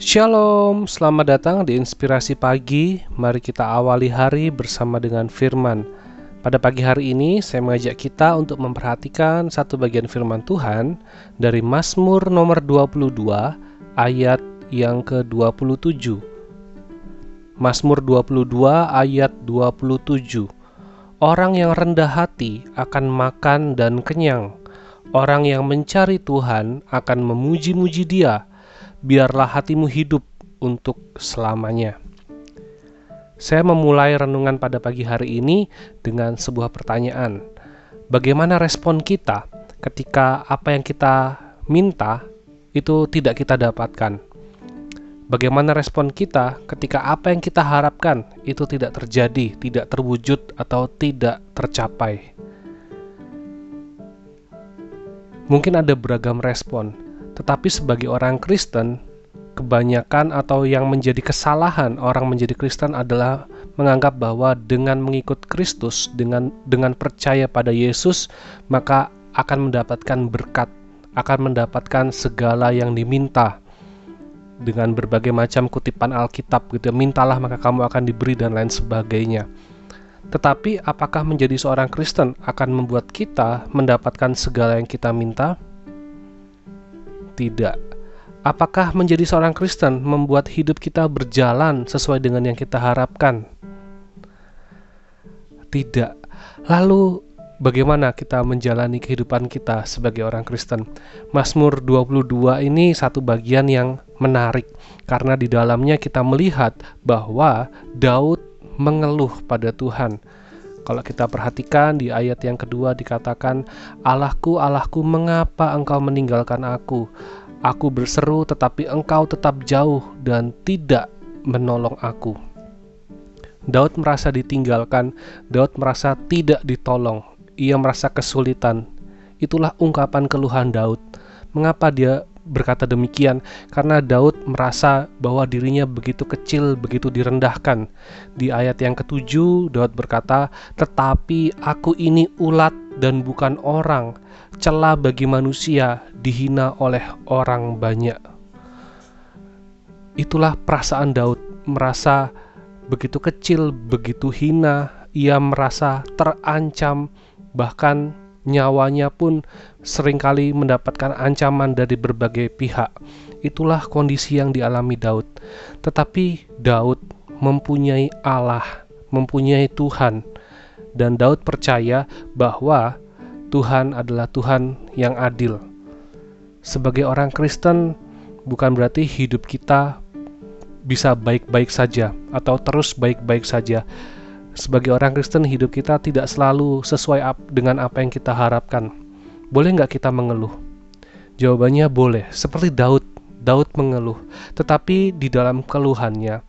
Shalom, selamat datang di Inspirasi Pagi. Mari kita awali hari bersama dengan firman. Pada pagi hari ini, saya mengajak kita untuk memperhatikan satu bagian firman Tuhan dari Mazmur nomor 22 ayat yang ke-27. Mazmur 22 ayat 27. Orang yang rendah hati akan makan dan kenyang. Orang yang mencari Tuhan akan memuji-muji Dia biarlah hatimu hidup untuk selamanya. Saya memulai renungan pada pagi hari ini dengan sebuah pertanyaan. Bagaimana respon kita ketika apa yang kita minta itu tidak kita dapatkan? Bagaimana respon kita ketika apa yang kita harapkan itu tidak terjadi, tidak terwujud, atau tidak tercapai? Mungkin ada beragam respon, tetapi sebagai orang Kristen, kebanyakan atau yang menjadi kesalahan orang menjadi Kristen adalah menganggap bahwa dengan mengikut Kristus, dengan dengan percaya pada Yesus, maka akan mendapatkan berkat, akan mendapatkan segala yang diminta dengan berbagai macam kutipan Alkitab gitu. Mintalah maka kamu akan diberi dan lain sebagainya. Tetapi apakah menjadi seorang Kristen akan membuat kita mendapatkan segala yang kita minta? Tidak. Apakah menjadi seorang Kristen membuat hidup kita berjalan sesuai dengan yang kita harapkan? Tidak. Lalu bagaimana kita menjalani kehidupan kita sebagai orang Kristen? Mazmur 22 ini satu bagian yang menarik karena di dalamnya kita melihat bahwa Daud mengeluh pada Tuhan. Kalau kita perhatikan di ayat yang kedua dikatakan, Allahku, Allahku, mengapa engkau meninggalkan aku? Aku berseru tetapi engkau tetap jauh dan tidak menolong aku. Daud merasa ditinggalkan, Daud merasa tidak ditolong, ia merasa kesulitan. Itulah ungkapan keluhan Daud. Mengapa dia berkata demikian karena Daud merasa bahwa dirinya begitu kecil, begitu direndahkan. Di ayat yang ketujuh, Daud berkata, "Tetapi aku ini ulat dan bukan orang, celah bagi manusia, dihina oleh orang banyak." Itulah perasaan Daud, merasa begitu kecil, begitu hina, ia merasa terancam, bahkan nyawanya pun sering kali mendapatkan ancaman dari berbagai pihak. Itulah kondisi yang dialami Daud. Tetapi Daud mempunyai Allah, mempunyai Tuhan, dan Daud percaya bahwa Tuhan adalah Tuhan yang adil. Sebagai orang Kristen, bukan berarti hidup kita bisa baik-baik saja atau terus baik-baik saja sebagai orang Kristen hidup kita tidak selalu sesuai dengan apa yang kita harapkan. Boleh nggak kita mengeluh? Jawabannya boleh, seperti Daud. Daud mengeluh, tetapi di dalam keluhannya,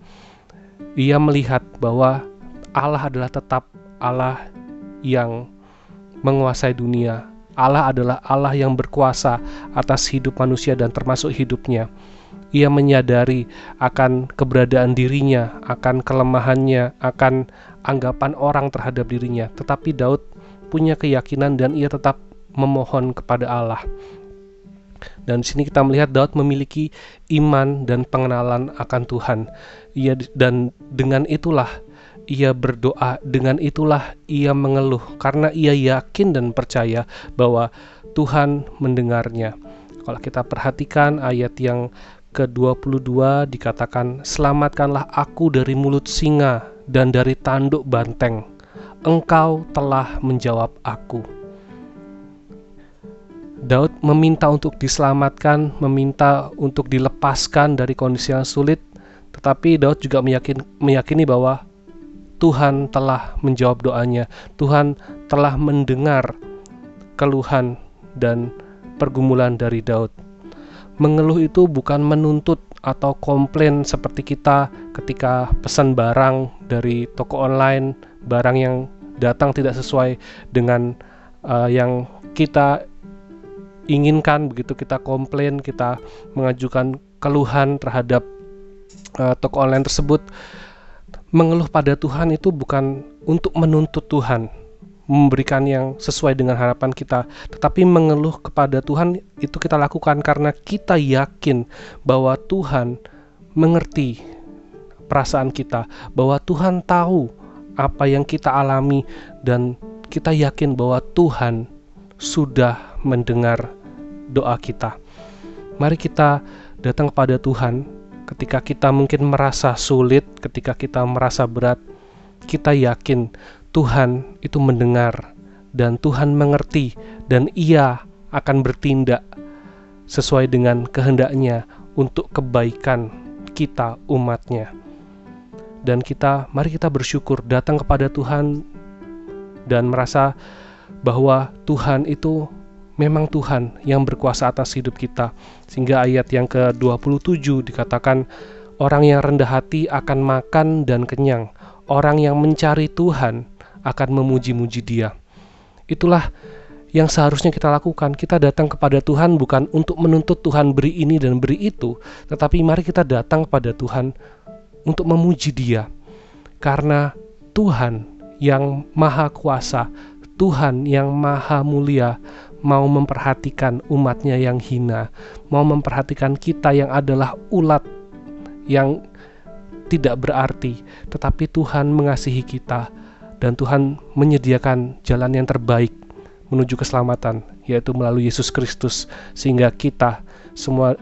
ia melihat bahwa Allah adalah tetap Allah yang menguasai dunia. Allah adalah Allah yang berkuasa atas hidup manusia dan termasuk hidupnya ia menyadari akan keberadaan dirinya, akan kelemahannya, akan anggapan orang terhadap dirinya. Tetapi Daud punya keyakinan dan ia tetap memohon kepada Allah. Dan di sini kita melihat Daud memiliki iman dan pengenalan akan Tuhan. Ia dan dengan itulah ia berdoa, dengan itulah ia mengeluh karena ia yakin dan percaya bahwa Tuhan mendengarnya. Kalau kita perhatikan ayat yang ke-22 dikatakan, Selamatkanlah aku dari mulut singa dan dari tanduk banteng. Engkau telah menjawab aku. Daud meminta untuk diselamatkan, meminta untuk dilepaskan dari kondisi yang sulit, tetapi Daud juga meyakin, meyakini bahwa Tuhan telah menjawab doanya. Tuhan telah mendengar keluhan dan pergumulan dari Daud mengeluh itu bukan menuntut atau komplain seperti kita ketika pesan barang dari toko online, barang yang datang tidak sesuai dengan uh, yang kita inginkan, begitu kita komplain, kita mengajukan keluhan terhadap uh, toko online tersebut. Mengeluh pada Tuhan itu bukan untuk menuntut Tuhan, memberikan yang sesuai dengan harapan kita, tetapi mengeluh kepada Tuhan itu kita lakukan karena kita yakin bahwa Tuhan mengerti perasaan kita, bahwa Tuhan tahu apa yang kita alami, dan kita yakin bahwa Tuhan sudah mendengar doa kita. Mari kita datang kepada Tuhan ketika kita mungkin merasa sulit, ketika kita merasa berat. Kita yakin Tuhan itu mendengar dan Tuhan mengerti dan Ia akan bertindak sesuai dengan kehendaknya untuk kebaikan kita umatnya. Dan kita, mari kita bersyukur datang kepada Tuhan dan merasa bahwa Tuhan itu memang Tuhan yang berkuasa atas hidup kita. Sehingga ayat yang ke-27 dikatakan, Orang yang rendah hati akan makan dan kenyang. Orang yang mencari Tuhan akan memuji-muji dia. Itulah yang seharusnya kita lakukan. Kita datang kepada Tuhan bukan untuk menuntut Tuhan beri ini dan beri itu, tetapi mari kita datang kepada Tuhan untuk memuji Dia, karena Tuhan yang Maha Kuasa, Tuhan yang Maha Mulia, mau memperhatikan umatnya yang hina, mau memperhatikan kita yang adalah ulat yang tidak berarti, tetapi Tuhan mengasihi kita dan Tuhan menyediakan jalan yang terbaik menuju keselamatan, yaitu melalui Yesus Kristus, sehingga kita semua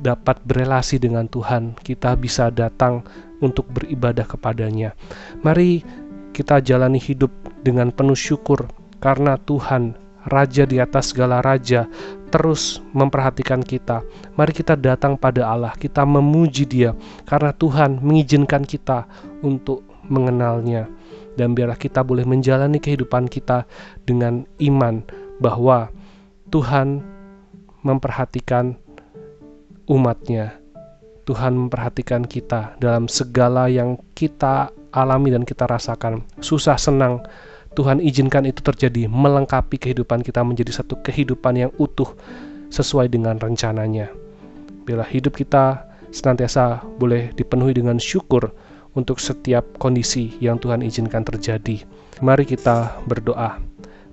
dapat berelasi dengan Tuhan, kita bisa datang untuk beribadah kepadanya. Mari kita jalani hidup dengan penuh syukur karena Tuhan Raja di atas segala raja, terus memperhatikan kita. Mari kita datang pada Allah, kita memuji Dia, karena Tuhan mengizinkan kita untuk mengenalnya. Dan biarlah kita boleh menjalani kehidupan kita dengan iman bahwa Tuhan memperhatikan umatnya. Tuhan memperhatikan kita dalam segala yang kita alami dan kita rasakan. Susah senang, Tuhan izinkan itu terjadi melengkapi kehidupan kita menjadi satu kehidupan yang utuh sesuai dengan rencananya. Bila hidup kita senantiasa boleh dipenuhi dengan syukur untuk setiap kondisi yang Tuhan izinkan terjadi. Mari kita berdoa.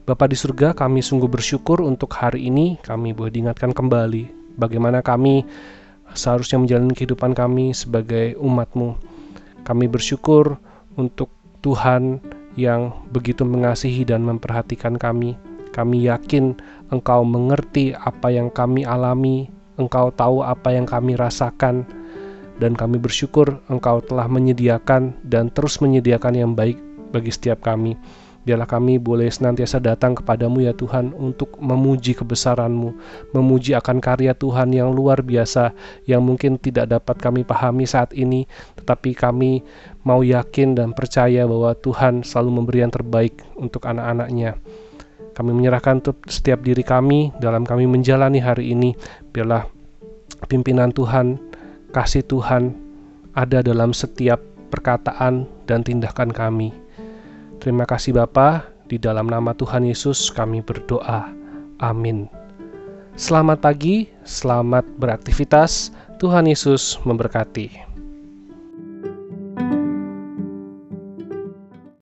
Bapa di surga, kami sungguh bersyukur untuk hari ini kami boleh diingatkan kembali bagaimana kami seharusnya menjalani kehidupan kami sebagai umatmu. Kami bersyukur untuk Tuhan yang begitu mengasihi dan memperhatikan kami. Kami yakin Engkau mengerti apa yang kami alami, Engkau tahu apa yang kami rasakan, dan kami bersyukur Engkau telah menyediakan dan terus menyediakan yang baik bagi setiap kami. Biarlah kami boleh senantiasa datang kepadamu ya Tuhan untuk memuji kebesaranmu, memuji akan karya Tuhan yang luar biasa yang mungkin tidak dapat kami pahami saat ini, tetapi kami mau yakin dan percaya bahwa Tuhan selalu memberi yang terbaik untuk anak-anaknya. Kami menyerahkan setiap diri kami dalam kami menjalani hari ini. Biarlah pimpinan Tuhan, kasih Tuhan ada dalam setiap perkataan dan tindakan kami. Terima kasih Bapa, di dalam nama Tuhan Yesus kami berdoa. Amin. Selamat pagi, selamat beraktivitas. Tuhan Yesus memberkati.